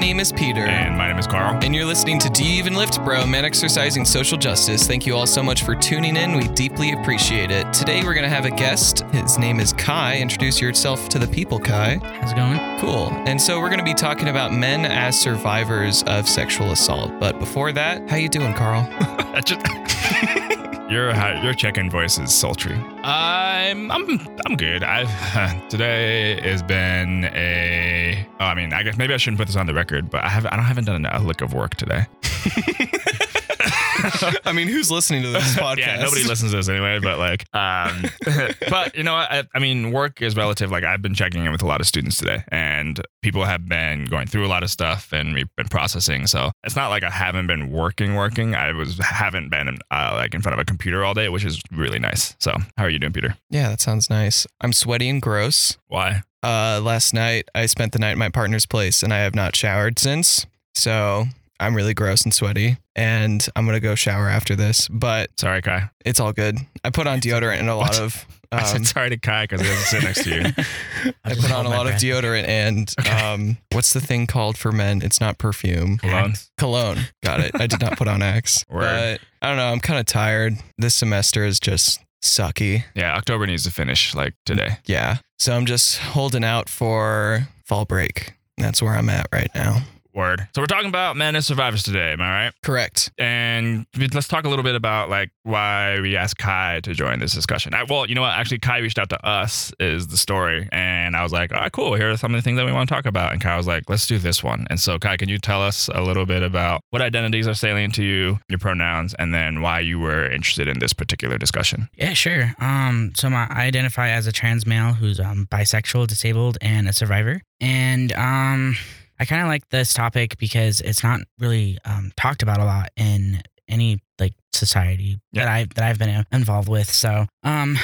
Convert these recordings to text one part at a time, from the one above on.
y'all? My name is Peter. And my name is Carl. And you're listening to Do You Even Lift Bro, Men Exercising Social Justice. Thank you all so much for tuning in. We deeply appreciate it. Today we're going to have a guest. His name is Kai. Introduce yourself to the people, Kai. How's it going? Cool. And so we're going to be talking about men as survivors of sexual assault. But before that, how you doing, Carl? Your your check-in voice is sultry. I'm I'm I'm good. I today has been a. Oh, I mean, I guess maybe I shouldn't put this on the record, but I have I don't haven't done a lick of work today. I mean, who's listening to this podcast? yeah, nobody listens to this anyway. But like, um, but you know. I, I mean, work is relative. Like, I've been checking in with a lot of students today, and people have been going through a lot of stuff, and we've been processing. So it's not like I haven't been working, working. I was haven't been uh, like in front of a computer all day, which is really nice. So, how are you doing, Peter? Yeah, that sounds nice. I'm sweaty and gross. Why? Uh, last night I spent the night at my partner's place and I have not showered since. So I'm really gross and sweaty and I'm going to go shower after this, but Sorry, Kai. it's all good. I put on deodorant and a lot What? of, I um, said sorry to Kai because he doesn't sit next to you. I just put on a my lot of deodorant and, um, what's the thing called for men? It's not perfume. Cologne. Cologne. Got it. I did not put on Axe. Word. But I don't know. I'm kind of tired. This semester is just sucky. Yeah, October needs to finish like today. Yeah. So I'm just holding out for fall break. That's where I'm at right now. Word. So we're talking about men as survivors today. Am I right? Correct. And let's talk a little bit about like why we asked Kai to join this discussion. I, well, you know what? Actually, Kai reached out to us is the story, and I was like, "All right, cool. Here are some of the things that we want to talk about." And Kai was like, "Let's do this one." And so, Kai, can you tell us a little bit about what identities are salient to you, your pronouns, and then why you were interested in this particular discussion? Yeah, sure. Um, so my, I identify as a trans male who's um, bisexual, disabled, and a survivor. And um, I kind of like this topic because it's not really um, talked about a lot in any like society that I that I've been involved with. So um,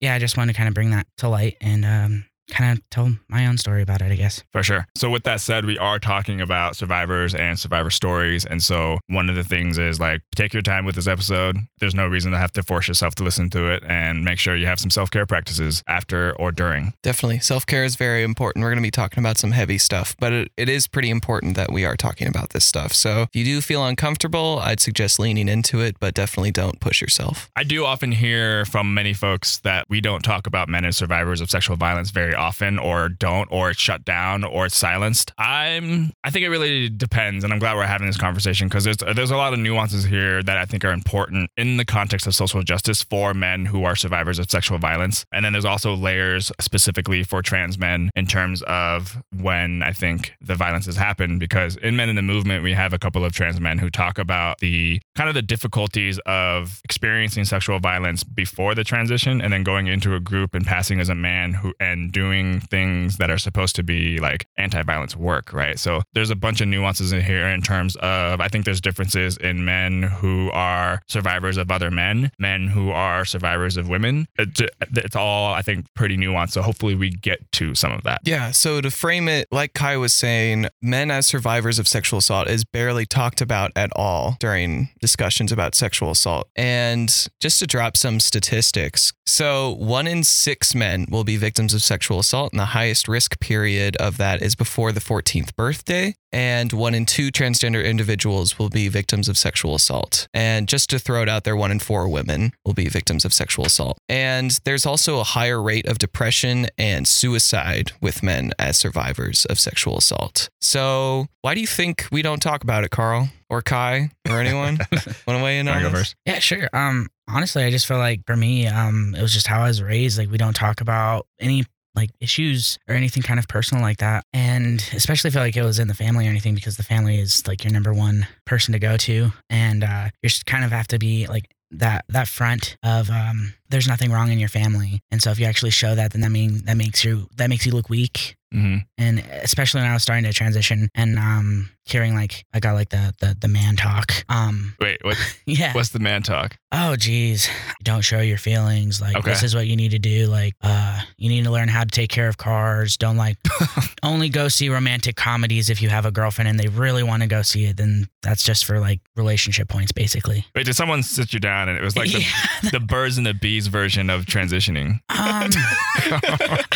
yeah, I just wanted to kind of bring that to light and um, kind of tell my own story about it. I guess. For sure. So, with that said, we are talking about survivors and survivor stories. And so, one of the things is like, take your time with this episode. There's no reason to have to force yourself to listen to it and make sure you have some self care practices after or during. Definitely. Self care is very important. We're going to be talking about some heavy stuff, but it, it is pretty important that we are talking about this stuff. So if you do feel uncomfortable, I'd suggest leaning into it, but definitely don't push yourself. I do often hear from many folks that we don't talk about men as survivors of sexual violence very often, or don't, or it's shut down, or it's silenced. I'm, I think it really depends, and I'm glad we're having this conversation because there's there's a lot of nuances here that I think are important in the context of social justice for men who are survivors of sexual violence, and then there's also layers specifically for trans men in terms of when I think the violence has happened. Because in Men in the Movement, we have a couple of trans men who talk about the kind of the difficulties of experiencing sexual violence before the transition and then going into a group and passing as a man who and doing things that are supposed to be like anti-violence work right so there's a bunch of nuances in here in terms of i think there's differences in men who are survivors of other men men who are survivors of women it, it's all i think pretty nuanced so hopefully we get to some of that Yeah. So to frame it, like Kai was saying, men as survivors of sexual assault is barely talked about at all during discussions about sexual assault. And just to drop some statistics. So one in six men will be victims of sexual assault, and the highest risk period of that is before the 14th birthday. And one in two transgender individuals will be victims of sexual assault. And just to throw it out there, one in four women will be victims of sexual assault. And there's also a higher rate of depression and suicide with men as survivors of sexual assault. So, why do you think we don't talk about it, Carl or Kai or anyone? Want to weigh in on go this? first? Yeah, sure. Um, honestly, I just feel like for me, um, it was just how I was raised. Like we don't talk about any like issues or anything kind of personal like that, and especially feel like it was in the family or anything because the family is like your number one person to go to, and uh, you just kind of have to be like that that front of um, there's nothing wrong in your family, and so if you actually show that, then that mean that makes you that makes you look weak. Mhm. and especially when I was starting to transition and um hearing like I got like the the the man talk. Um, Wait, what, yeah. what's the man talk? oh geez, don't show your feelings. Like Okay. this is what you need to do. Like uh, you need to learn how to take care of cars. Don't like only go see romantic comedies if you have a girlfriend and they really want to go see it. Then that's just for like relationship points, basically. Wait, did someone sit you down and it was like the, yeah. the birds and the bees version of transitioning? Um,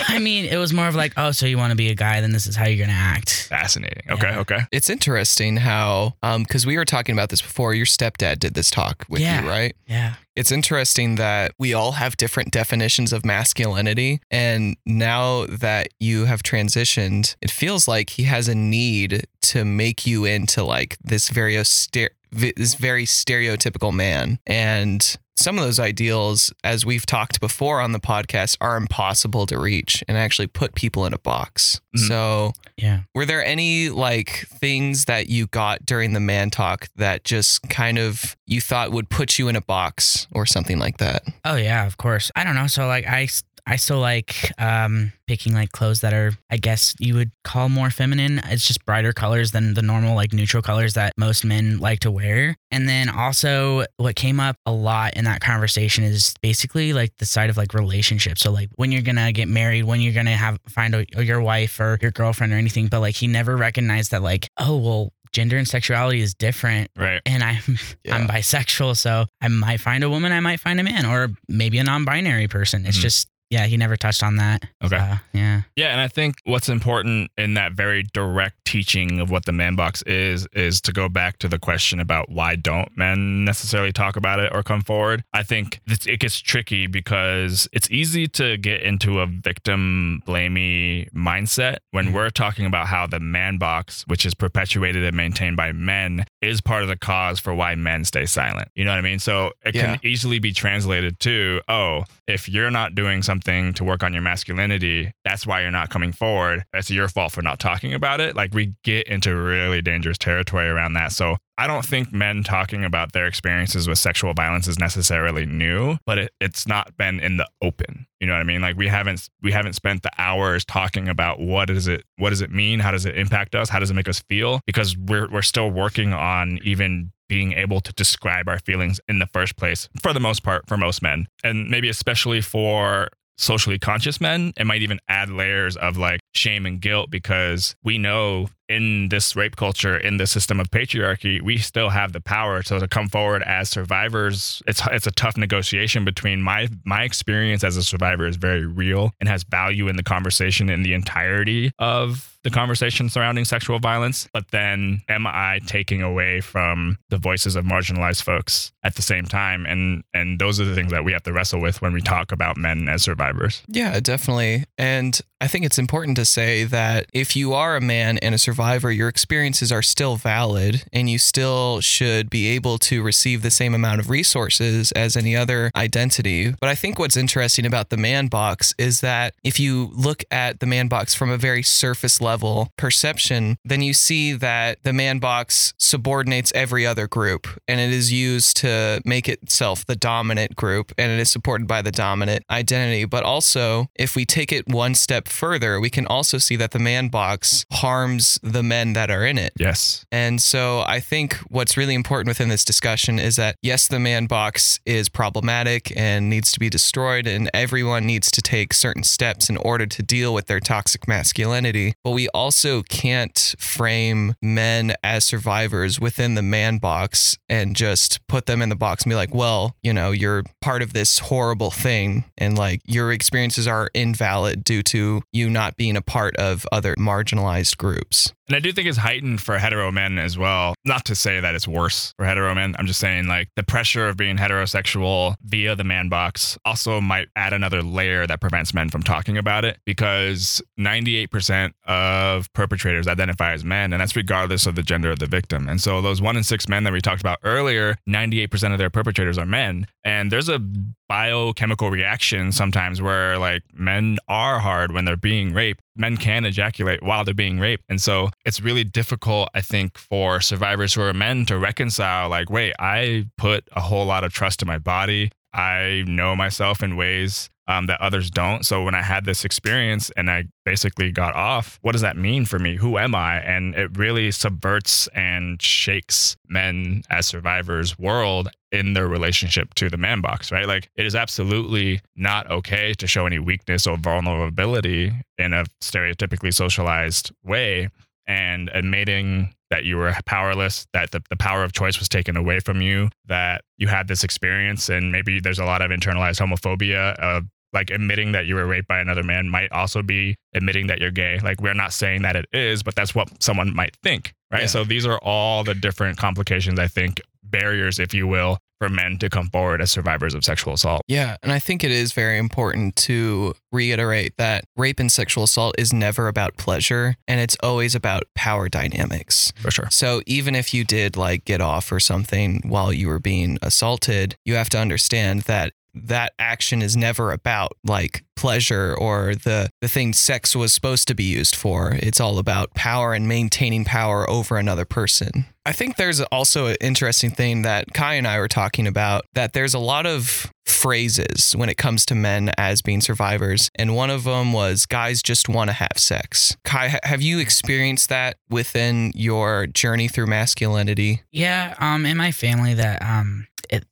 I mean, it was more of like, oh, so you want to be a guy? Then this is how you're gonna act. Fascinating. Okay, Yeah. okay. It's interesting how, um, because we were talking about this before. Your stepdad did this talk with Yeah. you, right? Yeah. It's interesting that we all have different definitions of masculinity. And now that you have transitioned, it feels like he has a need to make you into like this very austere, this very stereotypical man. And some of those ideals, as we've talked before on the podcast, are impossible to reach and actually put people in a box. Mhm. So Yeah. were there any like things that you got during the man talk that just kind of you thought would put you in a box or something like that? Oh yeah, of course. I don't know. So like I I still like um picking like clothes that are I guess you would call more feminine. It's just brighter colors than the normal like neutral colors that most men like to wear. And then also what came up a lot in that conversation is basically like the side of like relationships. So like when you're going to get married, when you're going to have find a, your wife or your girlfriend or anything, but like he never recognized that like, oh, well, gender and sexuality is different Right. and I'm Yeah. I'm bisexual, so I might find a woman, I might find a man, or maybe a non-binary person. It's Mhm. just yeah, he never touched on that. Okay. So, yeah. Yeah, and I think what's important in that very direct teaching of what the man box is is to go back to the question about why don't men necessarily talk about it or come forward. I think it gets tricky because it's easy to get into a victim blamey mindset when Mhm. we're talking about how the man box, which is perpetuated and maintained by men, is part of the cause for why men stay silent. You know what I mean? So it Yeah. can easily be translated to, oh, if you're not doing something to work on your masculinity, that's why you're not coming forward. It's your fault for not talking about it. Like we get into really dangerous territory around that. So I don't think men talking about their experiences with sexual violence is necessarily new, but it, it's not been in the open. You know what I mean? Like we haven't we haven't spent the hours talking about what is it what does it mean? How does it impact us? How does it make us feel? Because we're we're still working on even being able to describe our feelings in the first place for the most part for most men. And maybe especially for socially conscious men, it might even add layers of like shame and guilt because we know in this rape culture, in the system of patriarchy, we still have the power to, to come forward as survivors. It's it's a tough negotiation between my my experience as a survivor is very real and has value in the conversation in the entirety of the conversation surrounding sexual violence. But then am I taking away from the voices of marginalized folks at the same time? And and those are the things that we have to wrestle with when we talk about men as survivors. Yeah, definitely. And I think it's important to say that if you are a man and a survivor, your experiences are still valid and you still should be able to receive the same amount of resources as any other identity. But I think what's interesting about the man box is that if you look at the man box from a very surface level perception, then you see that the man box subordinates every other group and it is used to make itself the dominant group and it is supported by the dominant identity. But also, if we take it one step further, we can also see that the man box harms the men that are in it. Yes. And so I think what's really important within this discussion is that yes, the man box is problematic and needs to be destroyed, and everyone needs to take certain steps in order to deal with their toxic masculinity. But we also can't frame men as survivors within the man box and just put them in the box and be like, well, you know, you're part of this horrible thing, and like your experiences are invalid due to you not being a part of other marginalized groups. And I do think it's heightened for hetero men as well. Not to say that it's worse for hetero men. I'm just saying like the pressure of being heterosexual via the man box also might add another layer that prevents men from talking about it because 98% of perpetrators identify as men, and that's regardless of the gender of the victim. And so those one in six men that we talked about earlier, 98% of their perpetrators are men. And there's a biochemical reaction sometimes where like men are hard when they're being raped. Men can ejaculate while they're being raped. And so it's really difficult, I think, for survivors who are men to reconcile like, wait, I put a whole lot of trust in my body. I know myself in ways um, that others don't. So when I had this experience and I basically got off, what does that mean for me? Who am I? And it really subverts and shakes men as survivors' world in their relationship to the man box, right? Like it is absolutely not okay to show any weakness or vulnerability in a stereotypically socialized way. And admitting that you were powerless, that the, the power of choice was taken away from you, that you had this experience, and maybe there's a lot of internalized homophobia of like admitting that you were raped by another man might also be admitting that you're gay. Like we're not saying that it is, but that's what someone might think, right? Yeah. So these are all the different complications, I think, barriers, if you will, for men to come forward as survivors of sexual assault. Yeah, and I think it is very important to reiterate that rape and sexual assault is never about pleasure and it's always about power dynamics. For sure. So even if you did like get off or something while you were being assaulted, you have to understand that that action is never about like pleasure or the the thing sex was supposed to be used for. It's all about power and maintaining power over another person. I think there's also an interesting thing that Kai and I were talking about that there's a lot of phrases when it comes to men as being survivors and one of them was guys just want to have sex. Kai, ha- have you experienced that within your journey through masculinity? Yeah, um, in my family, that um, it.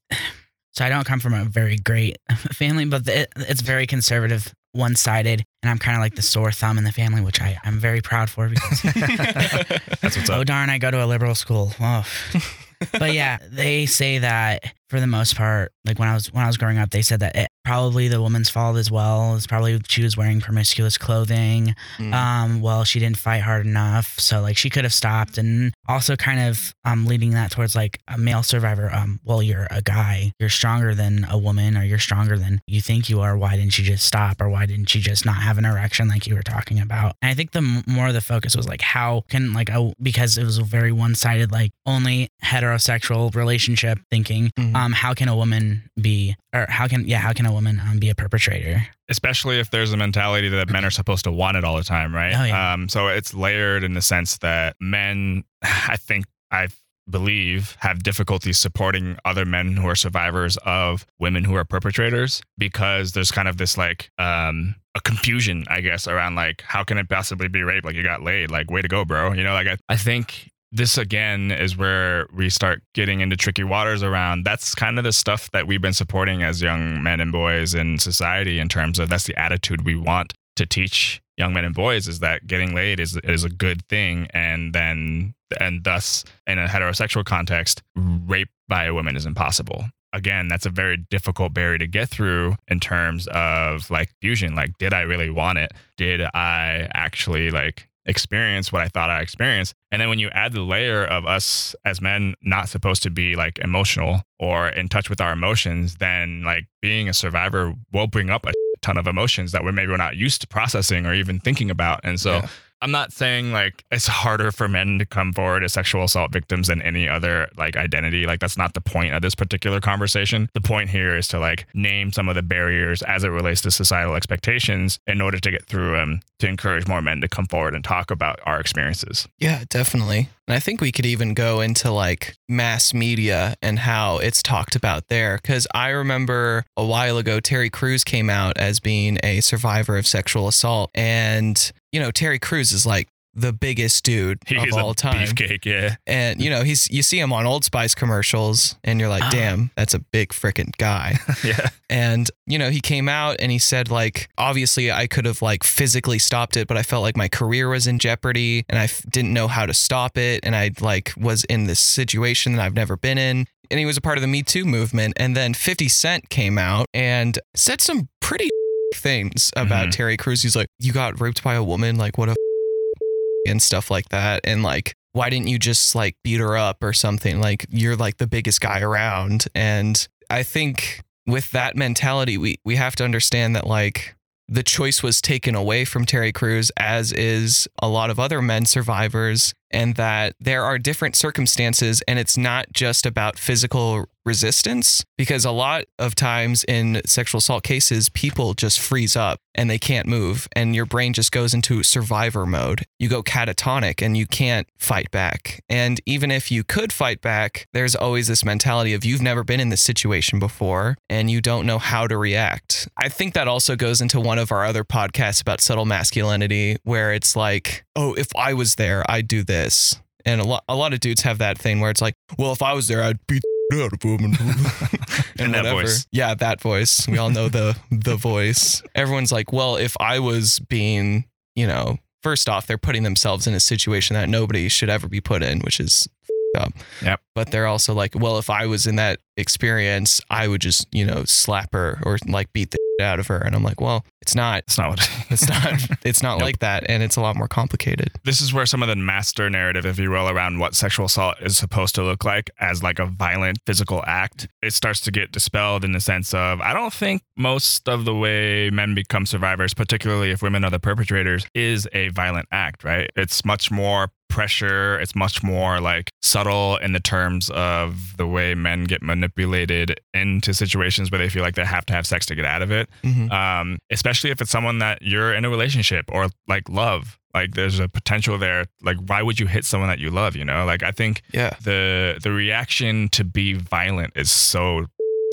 So I don't come from a very great family, but it, it's very conservative, one-sided, and I'm kind of like the sore thumb in the family, which I I'm very proud for because That's what's oh, up. oh darn, I go to a liberal school. Oh. but yeah, they say that for the most part, like when I was when I was growing up, they said that it probably the woman's fault as well. It's probably she was wearing promiscuous clothing. Mm. Um, well, she didn't fight hard enough, so like she could have stopped, and also kind of um leading that towards like a male survivor. Um, well, you're a guy, you're stronger than a woman, or you're stronger than you think you are. Why didn't you just stop, or why didn't you just not have an erection like you were talking about? And I think the m- more of the focus was like how can like a because it was a very one sided like only heterosexual relationship thinking. Mhm. Um, how can a woman be, or how can yeah, how can a woman um, be a perpetrator? especially if there's a mentality that men are supposed to want it all the time, right? Oh, yeah. Um, so it's layered in the sense that men, I think, I believe, have difficulty supporting other men who are survivors of women who are perpetrators because there's kind of this like um, a confusion, I guess, around like how can it possibly be rape? Like you got laid, like way to go, bro. You know, like I, I think this again is where we start getting into tricky waters around. That's kind of the stuff that we've been supporting as young men and boys in society in terms of that's the attitude we want to teach young men and boys is that getting laid is is a good thing. And then and thus in a heterosexual context rape by a woman is impossible. Again that's a very difficult barrier to get through in terms of like fusion. Like did i really want it? Did i actually like experience what I thought I experienced. And then when you add the layer of us as men not supposed to be like emotional or in touch with our emotions, then like being a survivor will bring up a ton of emotions that we're maybe we're not used to processing or even thinking about. And so Yeah. I'm not saying like it's harder for men to come forward as sexual assault victims than any other like identity. Like that's not the point of this particular conversation. The point here is to like name some of the barriers as it relates to societal expectations in order to get through them to encourage more men to come forward and talk about our experiences. Yeah, definitely. And I think we could even go into like mass media and how it's talked about there. Cause I remember a while ago, Terry Crews came out as being a survivor of sexual assault. And, you know, Terry Crews is like the biggest dude He of is all a time. beefcake, yeah. And, you know, he's, you see him on Old Spice commercials and you're like, Ah. damn, that's a big freaking guy. yeah. And, you know, he came out and he said, like, obviously I could have like physically stopped it, but I felt like my career was in jeopardy and I f- didn't know how to stop it. And I like was in this situation that I've never been in. And he was a part of the Me Too movement. And then 50 Cent came out and said some pretty things about Mhm. Terry Crews. He's like, you got raped by a woman. Like, what a and stuff like that. And like, why didn't you just like beat her up or something? Like, you're like the biggest guy around. And I think with that mentality, we, we have to understand that like the choice was taken away from Terry Crews, as is a lot of other men survivors. And that there are different circumstances and it's not just about physical resistance because a lot of times in sexual assault cases people just freeze up and they can't move and your brain just goes into survivor mode. You go catatonic and you can't fight back. And even if you could fight back there's always this mentality of you've never been in this situation before and you don't know how to react. I think that also goes into one of our other podcasts about subtle masculinity where it's like oh if i was there i'd do this and a lot, a lot of dudes have that thing where it's like, well, if I was there, I'd beat the out of him and, and that whatever. voice. Yeah, that voice. We all know the the voice. Everyone's like, well, if I was being, you know, first off, they're putting themselves in a situation that nobody should ever be put in, which is up. Yep. But they're also like, well, if I was in that experience, I would just, you know, slap her or like beat the out of her. And I'm like, well, it's not. It's not what It's not. It's not Nope. like that, and it's a lot more complicated. this is where some of the master narrative, if you will, around what sexual assault is supposed to look like as like a violent physical act, it starts to get dispelled in the sense of I don't think most of the way men become survivors, particularly if women are the perpetrators, is a violent act, right? It's much more pressure. It's much more like subtle in the terms of the way men get manipulated into situations where they feel like they have to have sex to get out of it Mhm. um, especially if it's someone that you're in a relationship or like love. Like there's a potential there. Like why would you hit someone that you love? You know, like I think Yeah. the the reaction to be violent is so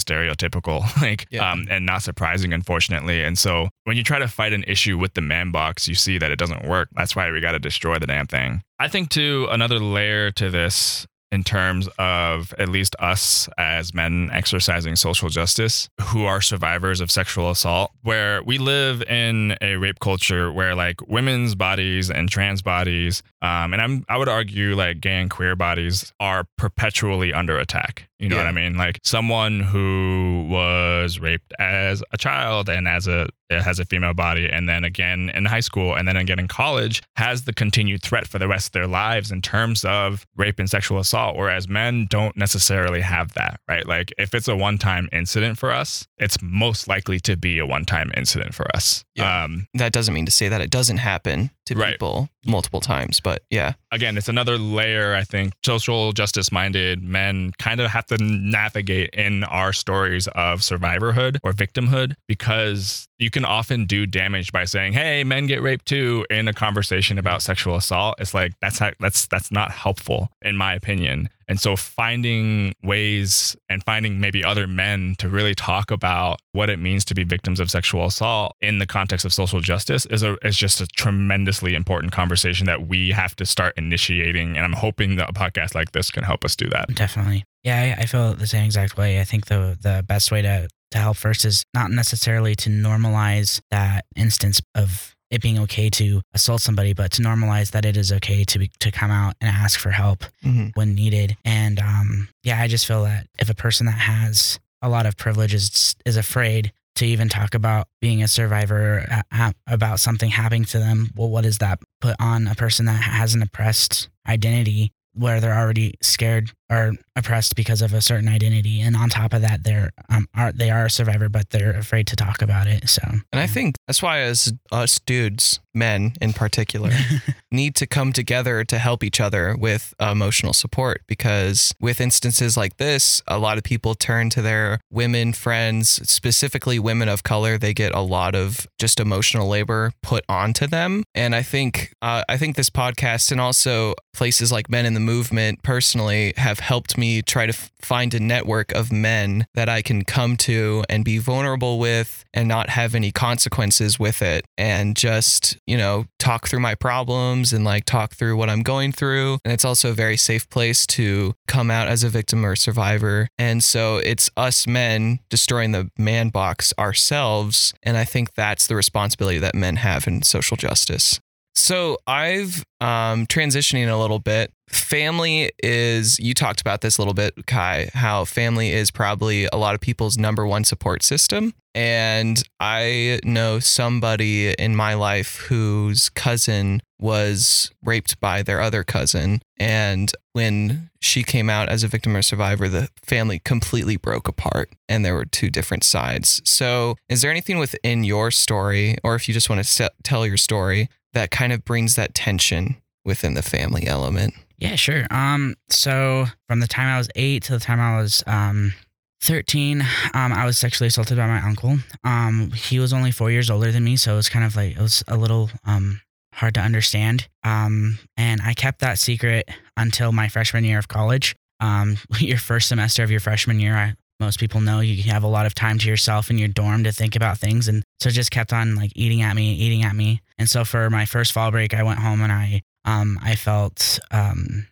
stereotypical like Yeah. um and not surprising unfortunately. And so when you try to fight an issue with the man box you see that it doesn't work. That's why we got to destroy the damn thing. I think too another layer to this in terms of at least us as men exercising social justice who are survivors of sexual assault where we live in a rape culture where like women's bodies and trans bodies um, and I'm I would argue like gay and queer bodies are perpetually under attack. You know what I mean? Like someone who was raped as a child and as a has a female body, and then again in high school, and then again in college, has the continued threat for the rest of their lives in terms of rape and sexual assault. Whereas men don't necessarily have that, right? Like if it's a one time incident for us, it's most likely to be a one time incident for us. Yeah. Um, that doesn't mean to say that it doesn't happen to Right. people multiple times, but yeah, again, it's another layer. I think social justice minded men kind of have to navigate in our stories of survivorhood or victimhood because you can often do damage by saying, "Hey, men get raped too" in a conversation about sexual assault. It's like that's how, that's that's not helpful in my opinion. And so finding ways and finding maybe other men to really talk about what it means to be victims of sexual assault in the context of social justice is a is just a tremendously important conversation that we have to start initiating. And I'm hoping that a podcast like this can help us do that. Definitely. Yeah, I, I feel the same exact way. I think the the best way to to help first is not necessarily to normalize that instance of it being okay to assault somebody, but to normalize that it is okay to be, to come out and ask for help Mhm. when needed. And um, yeah, I just feel that if a person that has a lot of privileges is afraid to even talk about being a survivor uh, about something happening to them, well, what does that put on a person that has an oppressed identity where they're already scared or oppressed because of a certain identity, and on top of that, they're um, are they are a survivor, but they're afraid to talk about it. So, And I think that's why, as us dudes, men in particular, need to come together to help each other with emotional support. Because with instances like this, a lot of people turn to their women friends, specifically women of color. They get a lot of just emotional labor put onto them. And I think, uh, I think this podcast and also places like Men in the Movement personally have helped me try to f- find a network of men that I can come to and be vulnerable with and not have any consequences with it and just, you know, talk through my problems and like talk through what I'm going through. And it's also a very safe place to come out as a victim or survivor. And so it's us men destroying the man box ourselves. And I think that's the responsibility that men have in social justice. So I've um, transitioning a little bit. Family is you talked about this a little bit, Kai. How family is probably a lot of people's number one support system. And I know somebody in my life whose cousin was raped by their other cousin. And when she came out as a victim or survivor, the family completely broke apart and there were two different sides. So, is there anything within your story, or if you just want to tell your story, that kind of brings that tension within the family element. Yeah, sure. Um, so from the time I was eight to the time I was um 13, um, I was sexually assaulted by my uncle. Um, he was only four years older than me, so it was kind of like it was a little um hard to understand. Um, and I kept that secret until my freshman year of college. Um, your first semester of your freshman year, I, most people know you have a lot of time to yourself in your dorm to think about things, and so just kept on like eating at me, eating at me. And so for my first fall break, I went home and I um, I felt um,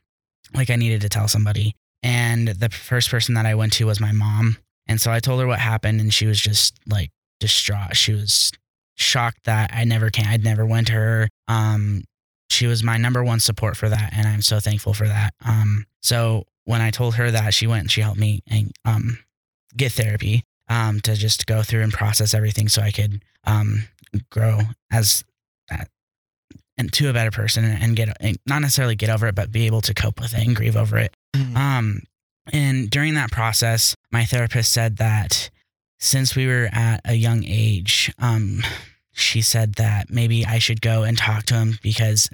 like I needed to tell somebody. And the first person that I went to was my mom. And so I told her what happened, and she was just like distraught. She was shocked that I never can. I'd never went to her. Um, she was my number one support for that, and I'm so thankful for that. Um, so when I told her that, she went and she helped me and um, get therapy um, to just go through and process everything, so I could um, grow as and to a better person and get and not necessarily get over it, but be able to cope with it and grieve over it. Mhm. Um, and during that process, my therapist said that since we were at a young age, um, she said that maybe I should go and talk to him because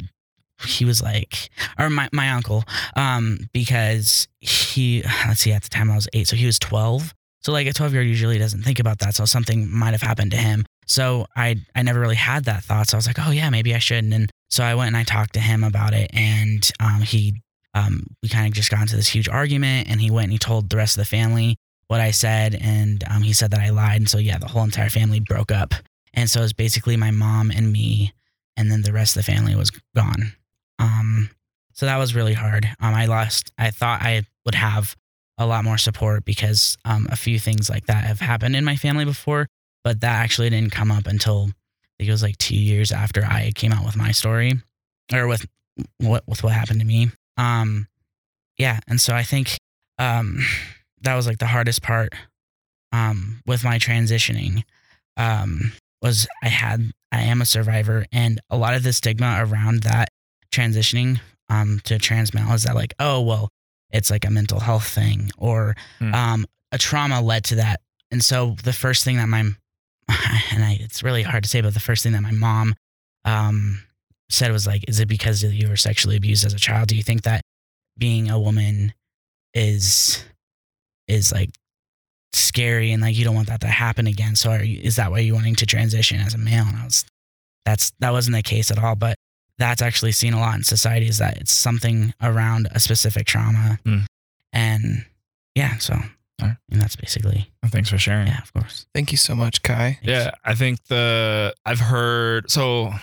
he was like, or my, my uncle, um, because he, let's see, at the time I was eight, so he was 12. So like a 12 year old usually doesn't think about that. So something might have happened to him. So I, I never really had that thought. So I was like, oh yeah, maybe I shouldn't. And so I went and I talked to him about it and, um, he, um, we kind of just got into this huge argument and he went and he told the rest of the family what I said. And, um, he said that I lied. And so, yeah, the whole entire family broke up. And so it was basically my mom and me, and then the rest of the family was gone. Um, so that was really hard. Um, I lost, I thought I would have a lot more support because um, a few things like that have happened in my family before, but that actually didn't come up until I think it was like two years after I came out with my story or with what with what happened to me. Um, yeah, and so I think um, that was like the hardest part um, with my transitioning um, was I had I am a survivor, and a lot of the stigma around that transitioning um, to trans male is that like oh well it's like a mental health thing or Hmm. um, a trauma led to that, and so the first thing that my and I, it's really hard to say, but the first thing that my mom um, said was like, "Is it because you were sexually abused as a child? Do you think that being a woman is is like scary and like you don't want that to happen again? So are you, is that why you're wanting to transition as a male?" And I was, that's that wasn't the case at all, but that's actually seen a lot in society is that it's something around a specific trauma, Hmm. and yeah, so Alright. and that's basically Thanks for sharing. yeah, of course. Thank you so much, Kai. Yeah, I think the I've heard so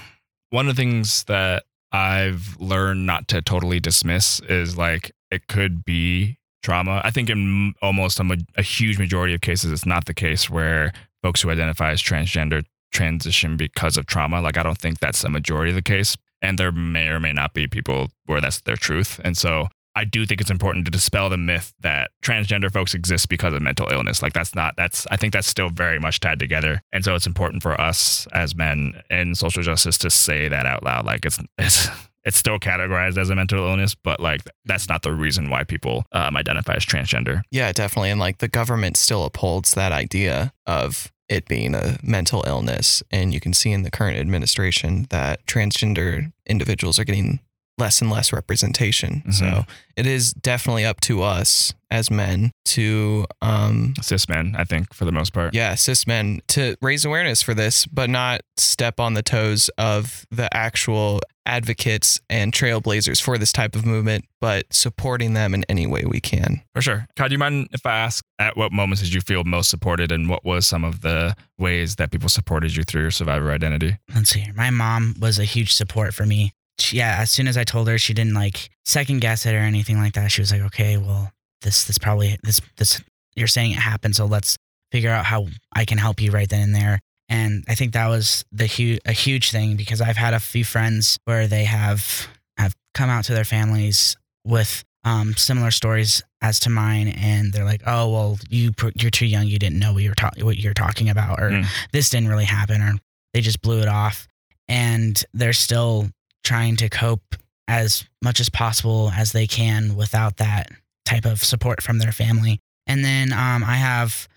one of the things that I've learned not to totally dismiss is like it could be trauma. I think in almost a, a huge majority of cases, it's not the case where folks who identify as transgender transition because of trauma. Like I don't think that's a majority of the case, and there may or may not be people where that's their truth. And so I do think it's important to dispel the myth that transgender folks exist because of mental illness. Like that's not that's I think that's still very much tied together. And so it's important for us as men in social justice to say that out loud. Like it's it's it's still categorized as a mental illness, but like that's not the reason why people um, identify as transgender. Yeah, definitely. And like the government still upholds that idea of it being a mental illness. And you can see in the current administration that transgender individuals are getting less and less representation. Mhm. So it is definitely up to us as men to, um, Cis men, I think, for the most part. yeah, cis men to raise awareness for this, but not step on the toes of the actual advocates and trailblazers for this type of movement, but supporting them in any way we can. For sure. Kai, do you mind if I ask at what moments did you feel most supported and what was some of the ways that people supported you through your survivor identity? let's see here. My mom was a huge support for me. She, yeah, as soon as I told her, she didn't like second guess it or anything like that. She was like, "Okay, well, this this probably this this you're saying it happened, so let's figure out how I can help you right then and there." And I think that was the huge a huge thing because I've had a few friends where they have have come out to their families with um, similar stories as to mine, and they're like, "Oh, well, you pr- you're too young. You didn't know what you're ta- what you're talking about, or Mm. this didn't really happen, or they just blew it off." And they're still trying to cope as much as possible as they can without that type of support from their family. And then um, I have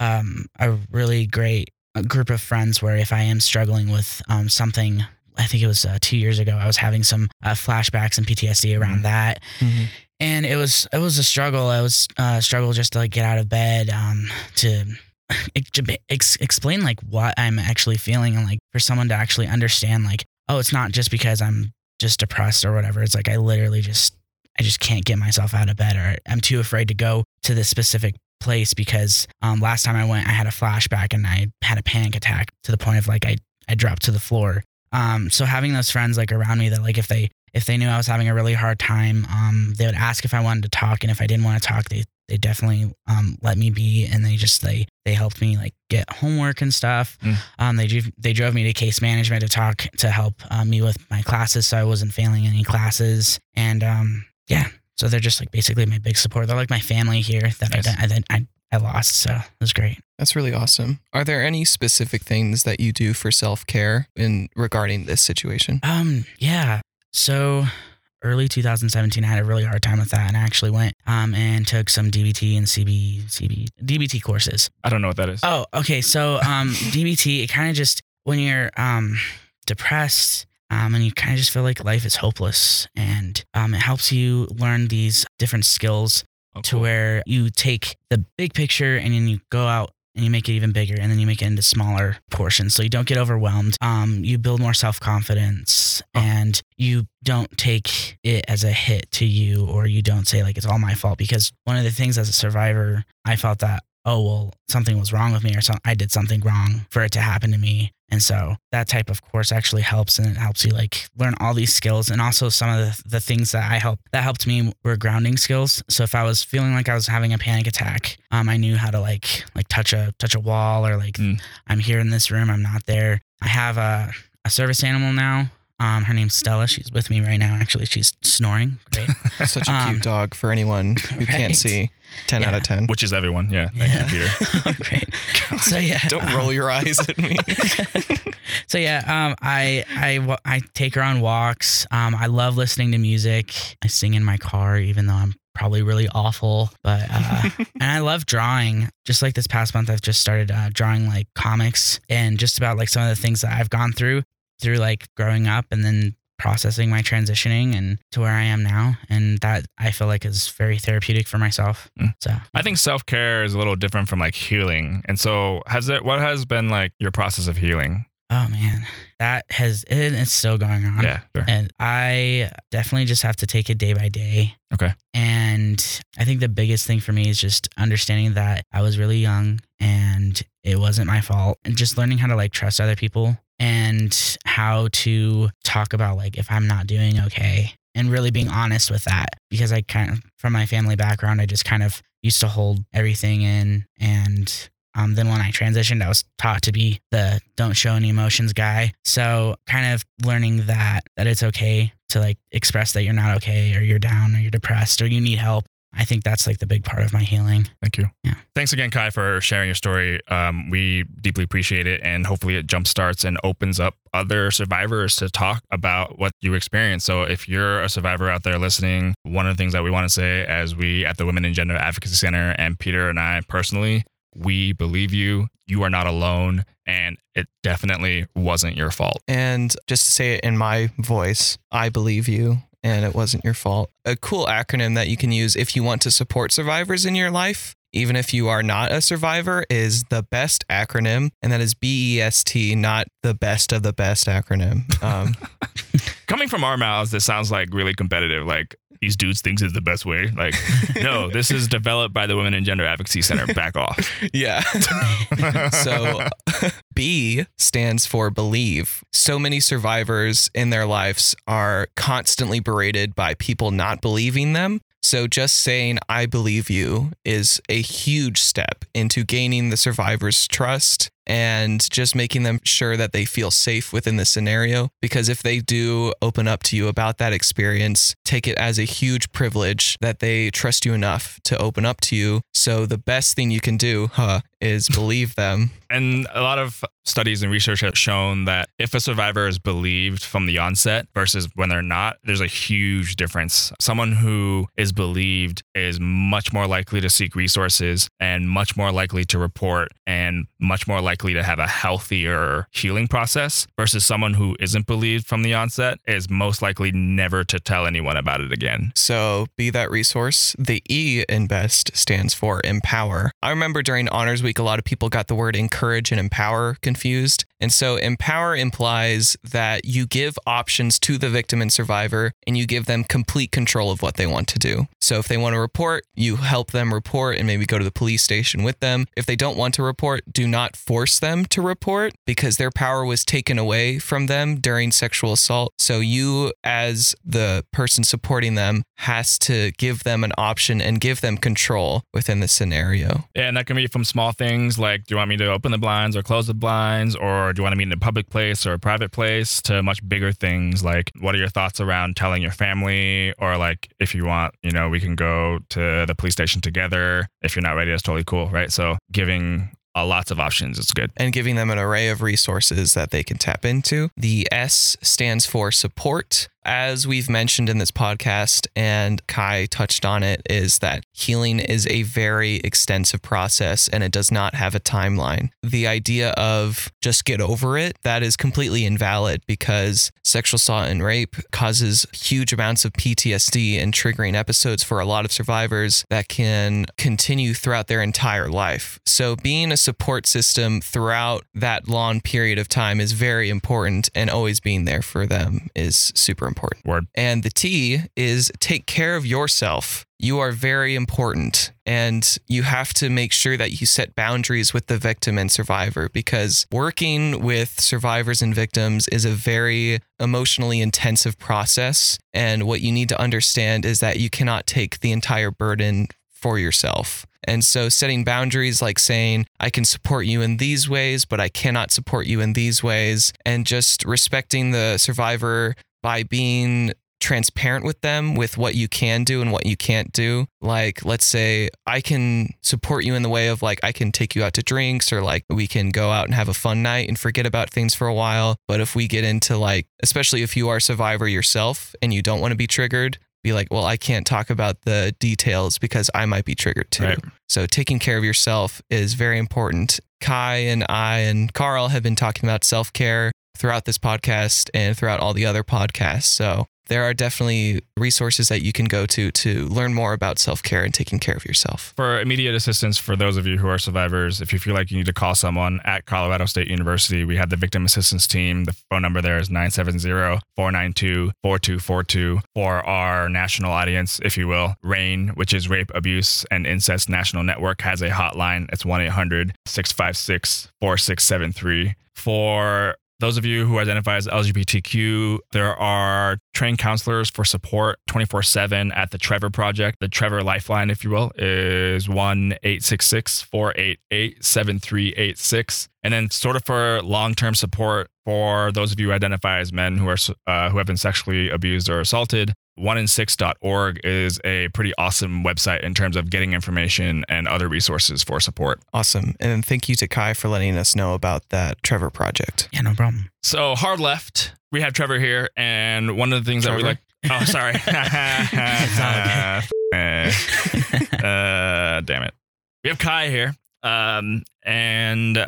um, a really great group of friends where if I am struggling with um, something I think it was uh, two years ago. I was having some uh, flashbacks and PTSD around Mhm. that, and it was it was a struggle. I was uh, struggle just to like get out of bed, um, to ex- explain like what I'm actually feeling, and like for someone to actually understand, like, oh, it's not just because I'm just depressed or whatever. It's like I literally just I just can't get myself out of bed, or I'm too afraid to go to this specific place because um, last time I went, I had a flashback and I had a panic attack to the point of like I I dropped to the floor. Um, so having those friends like around me that like if they if they knew I was having a really hard time, um, they would ask if I wanted to talk, and if I didn't want to talk, they they definitely um, let me be, and they just they they helped me like get homework and stuff. Mm. Um, they drove they drove me to case management to talk to help uh, me with my classes, so I wasn't failing any classes, and um, yeah, so they're just like basically my big support. They're like my family here that Nice. I, I I I lost, so it was great. That's really awesome. Are there any specific things that you do for self care in regarding this situation? Um, yeah. So early 2017, I had a really hard time with that, and I actually went um and took some DBT and CB CB DBT courses. I don't know what that is. Oh, okay. So um, DBT, it kind of just when you're um depressed. Um, and you kind of just feel like life is hopeless, and um, it helps you learn these different skills Oh, to where you take the big picture and then you go out and you make it even bigger and then you make it into smaller portions so you don't get overwhelmed um, you build more self-confidence Oh. and you don't take it as a hit to you or you don't say like it's all my fault because one of the things as a survivor i felt that oh well something was wrong with me or something i did something wrong for it to happen to me and so that type of course actually helps and it helps you like learn all these skills and also some of the, the things that I helped that helped me were grounding skills. So if I was feeling like I was having a panic attack, um, I knew how to like like touch a touch a wall or like Mm. I'm here in this room, I'm not there. I have a, a service animal now. Um, her name's Stella. She's with me right now. Actually, she's snoring. Great. Such a Um, cute dog for anyone who can't see. 10 out of 10. Which is everyone. Yeah. Thank Yeah. you, Peter. Great. So yeah. Don't roll your eyes at me. so yeah, um, I I I take her on walks. Um, I love listening to music. I sing in my car, even though I'm probably really awful. But uh, and I love drawing. Just like this past month, I've just started uh, drawing like comics and just about like some of the things that I've gone through through like growing up and then processing my transitioning and to where I am now. And that I feel like is very therapeutic for myself. Mm. So I think self care is a little different from like healing. And so, has it? What has been like your process of healing? Oh man, that has it, it's still going on. Yeah, sure. And I definitely just have to take it day by day. Okay. And I think the biggest thing for me is just understanding that I was really young and it wasn't my fault. And just learning how to like trust other people and how to talk about like if I'm not doing okay and really being honest with that. Because I kind of, from my family background, I just kind of used to hold everything in and um, then when I transitioned, I was taught to be the don't show any emotions guy. So kind of learning that that it's okay to like express that you're not okay or you're down or you're depressed or you need help. I think that's like the big part of my healing. Thank you. Yeah. Thanks again, Kai, for sharing your story. Um, we deeply appreciate it. And hopefully it jumpstarts and opens up other survivors to talk about what you experienced. So if you're a survivor out there listening, one of the things that we want to say as we at the Women and Gender Advocacy Center and Peter and I personally, we believe you. You are not alone. And it definitely wasn't your fault. And just to say it in my voice, I believe you and it wasn't your fault. A cool acronym that you can use if you want to support survivors in your life, even if you are not a survivor, is the best acronym. And that is BEST, not the best of the best acronym. Um, Coming from our mouths, this sounds like really competitive. Like these dudes thinks is the best way. Like, no, this is developed by the Women and Gender Advocacy Center. Back off. yeah. so B stands for believe. So many survivors in their lives are constantly berated by people not believing them. So just saying, I believe you is a huge step into gaining the survivor's trust and just making them sure that they feel safe within the scenario. Because if they do open up to you about that experience, take it as a huge privilege that they trust you enough to open up to you. So the best thing you can do, huh, is believe them. And a lot of studies and research have shown that if a survivor is believed from the onset versus when they're not, there's a huge difference. Someone who is believed is much more likely to seek resources and much more likely to report and much more likely likely to have a healthier healing process versus someone who isn't believed from the onset is most likely never to tell anyone about it again. So be that resource. The E in BEST stands for empower. I remember during Honors Week, a lot of people got the word encourage and empower confused. And so empower implies that you give options to the victim and survivor and you give them complete control of what they want to do. So if they want to report, you help them report and maybe go to the police station with them. If they don't want to report, do not force them to report because their power was taken away from them during sexual assault. So you as the person supporting them has to give them an option and give them control within the scenario. Yeah, and that can be from small things like do you want me to open the blinds or close the blinds or do you want to meet in a public place or a private place to much bigger things like what are your thoughts around telling your family or like if you want, you know, we can go to the police station together. If you're not ready, that's totally cool, right? So giving uh, lots of options It's good. and giving them an array of resources that they can tap into. The S stands for support. As we've mentioned in this podcast, and Kai touched on it, is that healing is a very extensive process and it does not have a timeline. The idea of just get over it, that is completely invalid because sexual assault and rape causes huge amounts of PTSD and triggering episodes for a lot of survivors that can continue throughout their entire life. So, being a support system throughout that long period of time is very important, and always being there for them is super important. Word. And the T is take care of yourself. You are very important, and you have to make sure that you set boundaries with the victim and survivor because working with survivors and victims is a very emotionally intensive process. And what you need to understand is that you cannot take the entire burden for yourself. And so setting boundaries like saying, I can support you in these ways, but I cannot support you in these ways, and just respecting the survivor by being transparent with them with what you can do and what you can't do. Like, let's say I can support you in the way of like, I can take you out to drinks or like we can go out and have a fun night and forget about things for a while. But if we get into like, especially if you are a survivor yourself and you don't want to be triggered, be like, well, I can't talk about the details because I might be triggered too. Right. So taking care of yourself is very important. Kai and I and Carl have been talking about self care throughout this podcast and throughout all the other podcasts. So there are definitely resources that you can go to to learn more about self care and taking care of yourself. For immediate assistance for those of you who are survivors, if you feel like you need to call someone at Colorado State University, we have the victim assistance team. The phone number there is 970-492-4242. For our national audience, if you will, RAINN, which is Rape, Abuse, and Incest National Network, has a hotline. It's 1-800-656-4673. For those of you who identify as LGBTQ, there are trained counselors for support 24 7 at the Trevor Project. The Trevor Lifeline, if you will, is 1 866 488 7386. And then, sort of for long term support for those of you who identify as men who are uh, who have been sexually abused or assaulted, 1in6.org is a pretty awesome website in terms of getting information and other resources for support. Awesome. And thank you to Kai for letting us know about that Trevor project. Yeah, no problem. So, hard left, we have Trevor here. And one of the things that we like. Oh, sorry. uh, damn it. We have Kai here. Um, and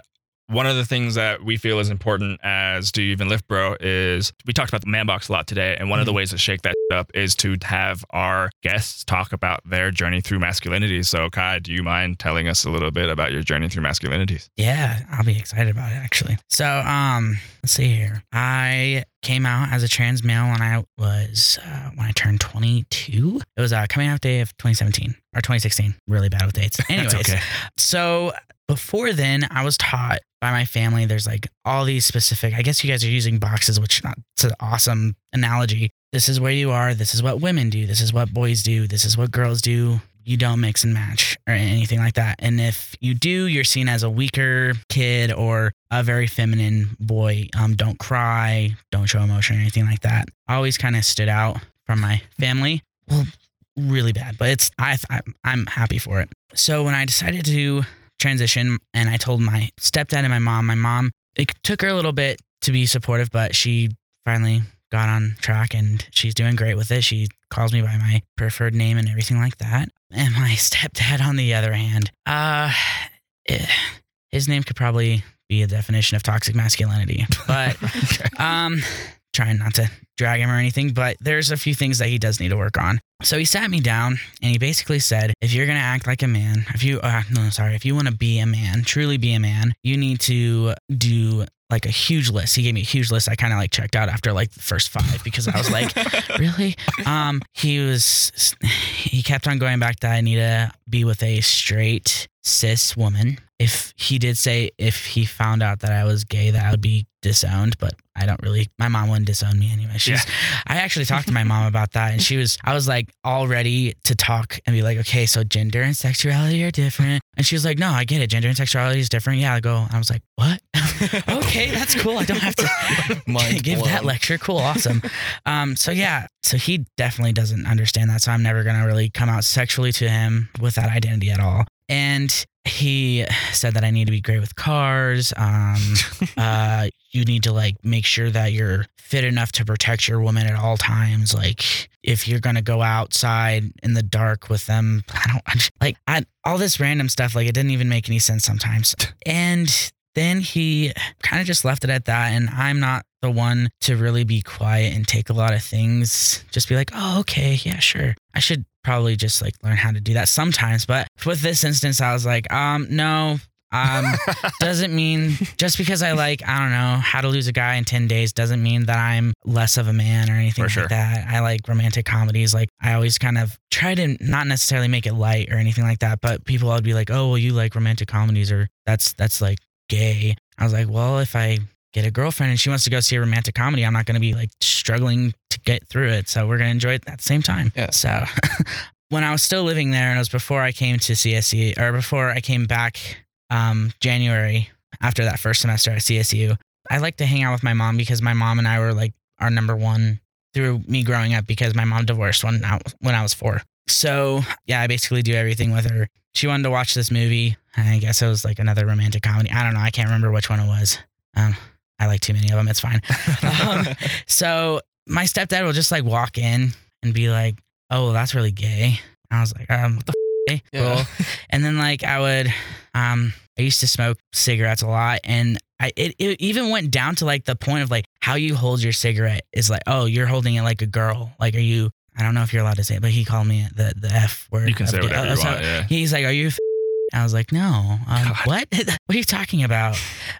one of the things that we feel is important as Do You Even Lift Bro is we talked about the man box a lot today. And one of the ways to shake that up is to have our guests talk about their journey through masculinity. So, Kai, do you mind telling us a little bit about your journey through masculinities? Yeah, I'll be excited about it actually. So, um, let's see here. I came out as a trans male when I was uh, when I turned 22. It was uh, coming out day of 2017 or 2016. Really bad with dates. Anyways, okay. so before then, I was taught by my family. There's like all these specific. I guess you guys are using boxes, which not, it's an awesome analogy. This is where you are. This is what women do. This is what boys do. This is what girls do. You don't mix and match or anything like that. And if you do, you're seen as a weaker kid or a very feminine boy. Um, don't cry, don't show emotion or anything like that. I always kind of stood out from my family. Well, really bad, but it's I, I I'm happy for it. So when I decided to transition and I told my stepdad and my mom, my mom, it took her a little bit to be supportive, but she finally got on track and she's doing great with it. She calls me by my preferred name and everything like that. And my stepdad, on the other hand, uh, eh, his name could probably be a definition of toxic masculinity. But um, trying not to drag him or anything, but there's a few things that he does need to work on. So he sat me down and he basically said, if you're going to act like a man, if you, uh, no, sorry, if you want to be a man, truly be a man, you need to do like a huge list. He gave me a huge list. I kind of like checked out after like the first five because I was like, really? Um, he was, he kept on going back that I need to be with a straight cis woman. If he did say if he found out that I was gay, that I would be disowned, but I don't really. My mom wouldn't disown me anyway. She's. I actually talked to my mom about that, and she was. I was like all ready to talk and be like, okay, so gender and sexuality are different, and she was like, no, I get it. Gender and sexuality is different. Yeah, I go. I was like, what? okay, that's cool. I don't have to give that lecture. Cool, awesome. Um, so yeah, so he definitely doesn't understand that. So I'm never gonna really come out sexually to him with that identity at all. And he said that I need to be great with cars. Um, uh, you need to like make sure that you're fit enough to protect your woman at all times. Like if you're gonna go outside in the dark with them, I don't like I, all this random stuff. Like it didn't even make any sense sometimes. And then he kind of just left it at that. And I'm not the one to really be quiet and take a lot of things. Just be like, oh, okay, yeah, sure. I should probably just like learn how to do that sometimes. But with this instance, I was like, um, no. Um, doesn't mean just because I like, I don't know, how to lose a guy in 10 days doesn't mean that I'm less of a man or anything For sure. like that. I like romantic comedies. Like, I always kind of try to not necessarily make it light or anything like that, but people would be like, oh, well, you like romantic comedies or that's, that's like gay. I was like, well, if I get a girlfriend and she wants to go see a romantic comedy, I'm not going to be like struggling to get through it. So we're going to enjoy it at the same time. Yeah. So when I was still living there and it was before I came to CSU or before I came back um, January after that first semester at CSU, I like to hang out with my mom because my mom and I were like our number one through me growing up because my mom divorced when I, when I was four. So yeah, I basically do everything with her. She wanted to watch this movie. I guess it was like another romantic comedy. I don't know. I can't remember which one it was. Um, I like too many of them. It's fine. Um, so my stepdad will just like walk in and be like, "Oh, that's really gay." I was like, "Um, what the f- Yeah. cool." And then like I would, um, I used to smoke cigarettes a lot, and I it, it even went down to like the point of like how you hold your cigarette is like, oh, you're holding it like a girl. Like, are you? I don't know if you're allowed to say it, but he called me the the f word. You can say whatever Uh, you want. Yeah. He's like, "Are you?" f-" I was like, "No." Um, what? what are you talking about?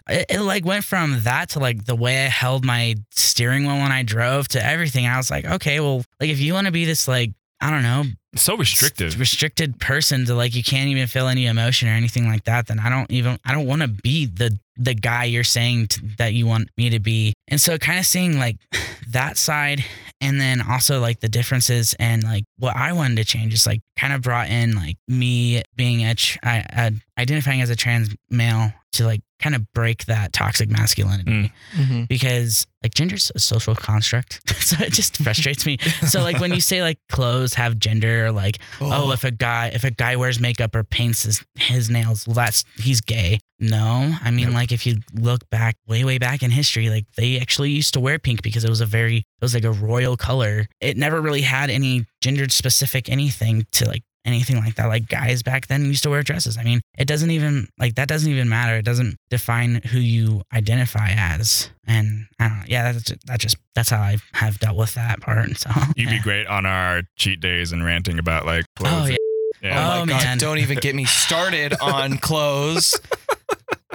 It, it like went from that to like the way I held my steering wheel when I drove to everything. I was like, okay, well, like if you want to be this like I don't know so restrictive. restricted person to like you can't even feel any emotion or anything like that, then I don't even I don't want to be the the guy you're saying t- that you want me to be. And so kind of seeing like that side and then also like the differences and like what I wanted to change is like kind of brought in like me being a tr- I, identifying as a trans male to like kind of break that toxic masculinity Mm. Mhm. because like gender's a social construct so it just frustrates me so like when you say like clothes have gender like oh, if a guy if a guy wears makeup or paints his, his nails well that's he's gay no i mean Nope. like if you look back way way back in history like they actually used to wear pink because it was a very it was like a royal color it never really had any gendered specific anything to like anything like that like guys back then used to wear dresses i mean it doesn't even like that doesn't even matter it doesn't define who you identify as and i don't know yeah that's just, that just that's how i have dealt with that part so You'd be great on our cheat days and ranting about like oh clothes. yeah Yeah. Oh, Oh, my god! man. Don't even get me started on clothes.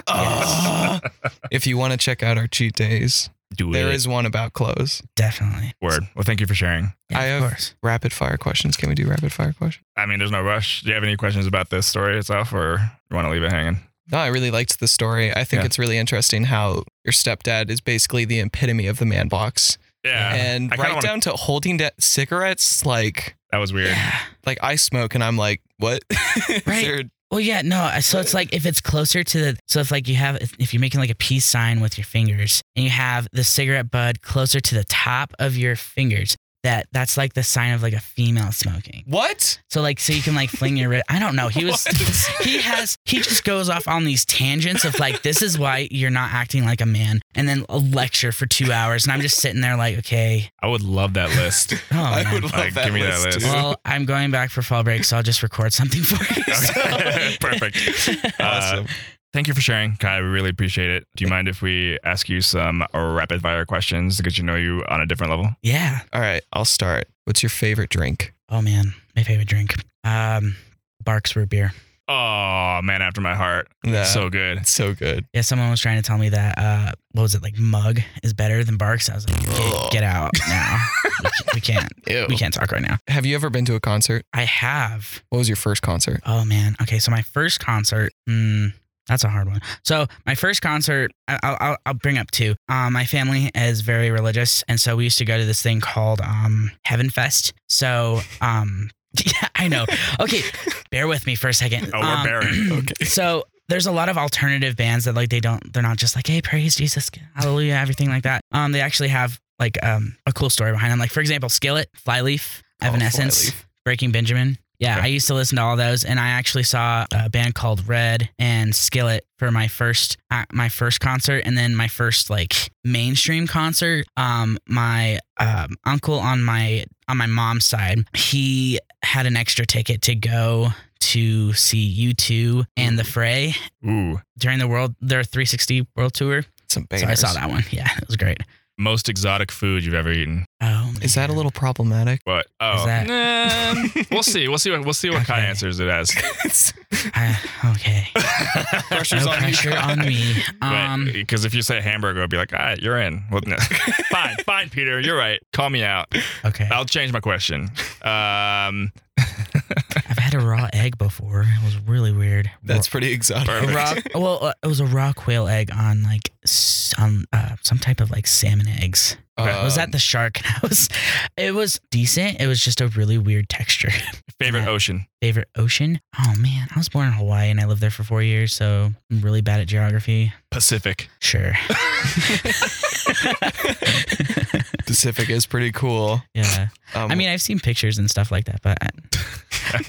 Ugh. if you want to check out our cheat days, Do there it. is one about clothes. definitely Word. Well, thank you for sharing. yeah, I of have- course Rapid fire questions. Can we do rapid fire questions? I mean, there's no rush. Do you have any questions about this story itself, or you want to leave it hanging? No, I really liked the story. I think Yeah. it's really interesting how your stepdad is basically the epitome of the man box, Yeah. and I kinda right wanna- down to holding da- cigarettes. Like, That was weird. yeah like I smoke, and I'm like, what? Is Right. there- Well, yeah, no. So it's like if it's closer to the, so if like you have, if you're making like a peace sign with your fingers and you have the cigarette bud closer to the top of your fingers, that that's like the sign of like a female smoking. what? So like, so you can like fling your, wrist. I don't know. He was, he has, he just goes off on these tangents of like, this is why you're not acting like a man, and then a lecture for two hours, and I'm just sitting there like, okay, I would love that list. oh, I man. would love Like, that give me that list. list. Well, I'm going back for fall break, so I'll just record something for you. Okay. Perfect. Uh, awesome. Thank you for sharing, Kai. We really appreciate it. Do you mind if we ask you some rapid fire questions to get you know you on a different level? Yeah. All right, I'll start. What's your favorite drink? Oh man, my favorite drink. Um, Barq's root beer. Oh man, after my heart. Yeah. So good. It's so good. Yeah, someone was trying to tell me that uh, what was it like? Mug is better than Barq's. I was like, okay, get out now. we, ca- we can't. Ew. We can't talk right now. Have you ever been to a concert? I have. What was your first concert? Oh man. Okay, so my first concert. Mm, that's a hard one. So my first concert, I- I'll, I'll, I'll bring up two. Um, my family is very religious, and so we used to go to this thing called um, Heaven Fest. So um, yeah, I know. Okay, bear with me for a second. Oh, we're Um, bearing. Okay. So there's a lot of alternative bands that like they don't they're not just like hey praise Jesus hallelujah everything like that. Um, they actually have like um a cool story behind them. Like for example, Skillet, Flyleaf, Evanescence, Flyleaf. Breaking Benjamin. Yeah, Okay. I used to listen to all those, and I actually saw a band called Red and Skillet for my first uh, my first concert, and then my first like mainstream concert. Um, my um, uncle on my on my mom's side, he had an extra ticket to go to see U2 and the Fray Ooh. during the world their 360 world tour. Some So I saw that one. Yeah, it was great. Most exotic food you've ever eaten. Oh, Is that a little problematic? What? Oh, Is that- nah, we'll see. We'll see what we'll see what Kai Okay. answers it as. I, okay. Pressure's no on you. pressure on me. Um, Because if you say hamburger, I'll be like, all right, you're in. Well, no. fine, fine, Peter, you're right. Call me out. okay. I'll change my question. Um, I've had a raw egg before. It was really weird. That's pretty exotic. raw. Well, uh, it was a raw quail egg on like s- on uh, some type of like salmon eggs. Um, was that the shark? house? It was decent. It was just a really weird texture. favorite Yeah. ocean. Favorite ocean? Oh man, I was born in Hawaii and I lived there for four years, so I'm really bad at geography. Pacific. Sure. Pacific is pretty cool. yeah. Um, I mean, I've seen pictures and stuff like that, but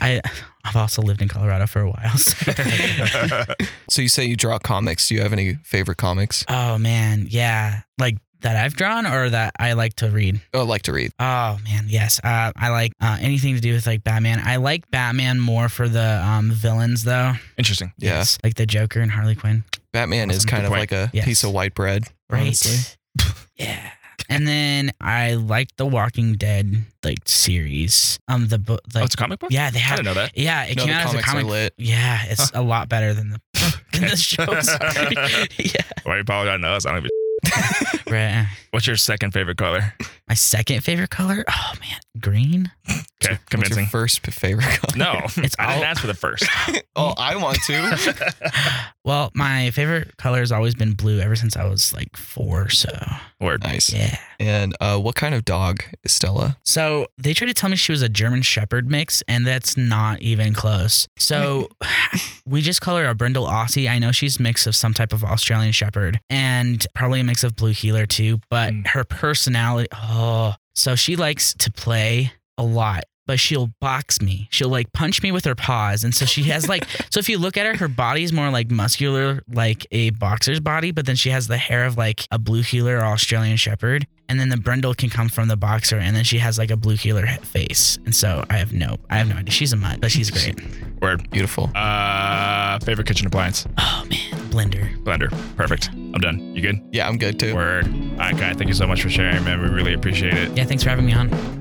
I, I I've also lived in Colorado for a while. So. so you say you draw comics. Do you have any favorite comics? oh man, yeah, like that I've drawn or that I like to read. Oh, like to read. Oh man, yes. Uh, I like uh, anything to do with like Batman. I like Batman more for the um, villains though. Interesting. Yeah. Yes, like the Joker and Harley Quinn. Batman is kind Good of point. like a Yes. piece of white bread. Right. Honestly. yeah. And then I like the Walking Dead like series. Um, the book. oh, it's a comic book? yeah, they I have. didn't know that. Yeah, it No, came out as a comic. lit. Yeah, it's a lot better than the than the show. Sorry. yeah. Why are you apologize to us? I don't even. Right. What's your second favorite color? My second favorite color. Oh man, green. Okay, What's your convincing. first p- favorite color? No, It's I didn't all- ask for the first. oh, I want to. Well, my favorite color has always been blue ever since I was like four. So Word. nice. yeah. And uh, what kind of dog is Stella? So they tried to tell me she was a German Shepherd mix, and that's not even close. So we just call her a Brindle Aussie. I know she's a mix of some type of Australian Shepherd and probably a mix of Blue Heeler too. But Mm. her personality, oh, so she likes to play a lot. But she'll box me. She'll like punch me with her paws. And so she has like, so if you look at her, her body's more like muscular, like a boxer's body, but then she has the hair of like a blue heeler or Australian shepherd. And then the brindle can come from the boxer. And then she has like a blue heeler face. And so I have no, I have no idea. She's a mutt, but she's great. Word. Beautiful. Uh, favorite kitchen appliance? Oh man, blender. Blender. Perfect. I'm done. You good? Yeah, I'm good too. Word. All right, Kai. Thank you so much for sharing, man. We really appreciate it. Yeah, thanks for having me on.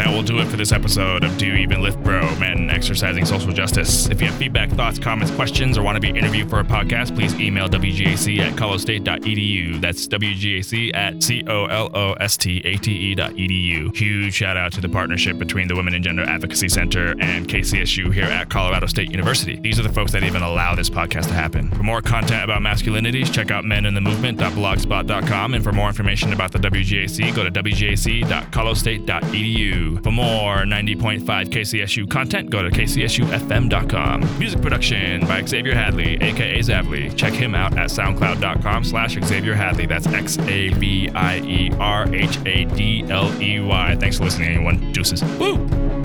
That will do it for this episode of Do You Even Lift Bro, Men Exercising Social Justice. If you have feedback, thoughts, comments, questions, or want to be interviewed for a podcast, please email WGAC at colostate.edu. That's WGAC at C-O-L-O-S-T-A-T-E dot edu. Huge shout out to the partnership between the Women and Gender Advocacy Center and KCSU here at Colorado State University. These are the folks that even allow this podcast to happen. For more content about masculinities, check out meninthemovement.blogspot.com. And for more information about the WGAC, go to wgac.colostate.edu. For more 90.5 KCSU content, go to kcsufm.com. Music production by Xavier Hadley, aka Zavly. Check him out at soundcloud.com slash Xavier Hadley. That's X-A-V-I-E-R-H-A-D-L-E-Y. Thanks for listening, everyone. Deuces. Woo!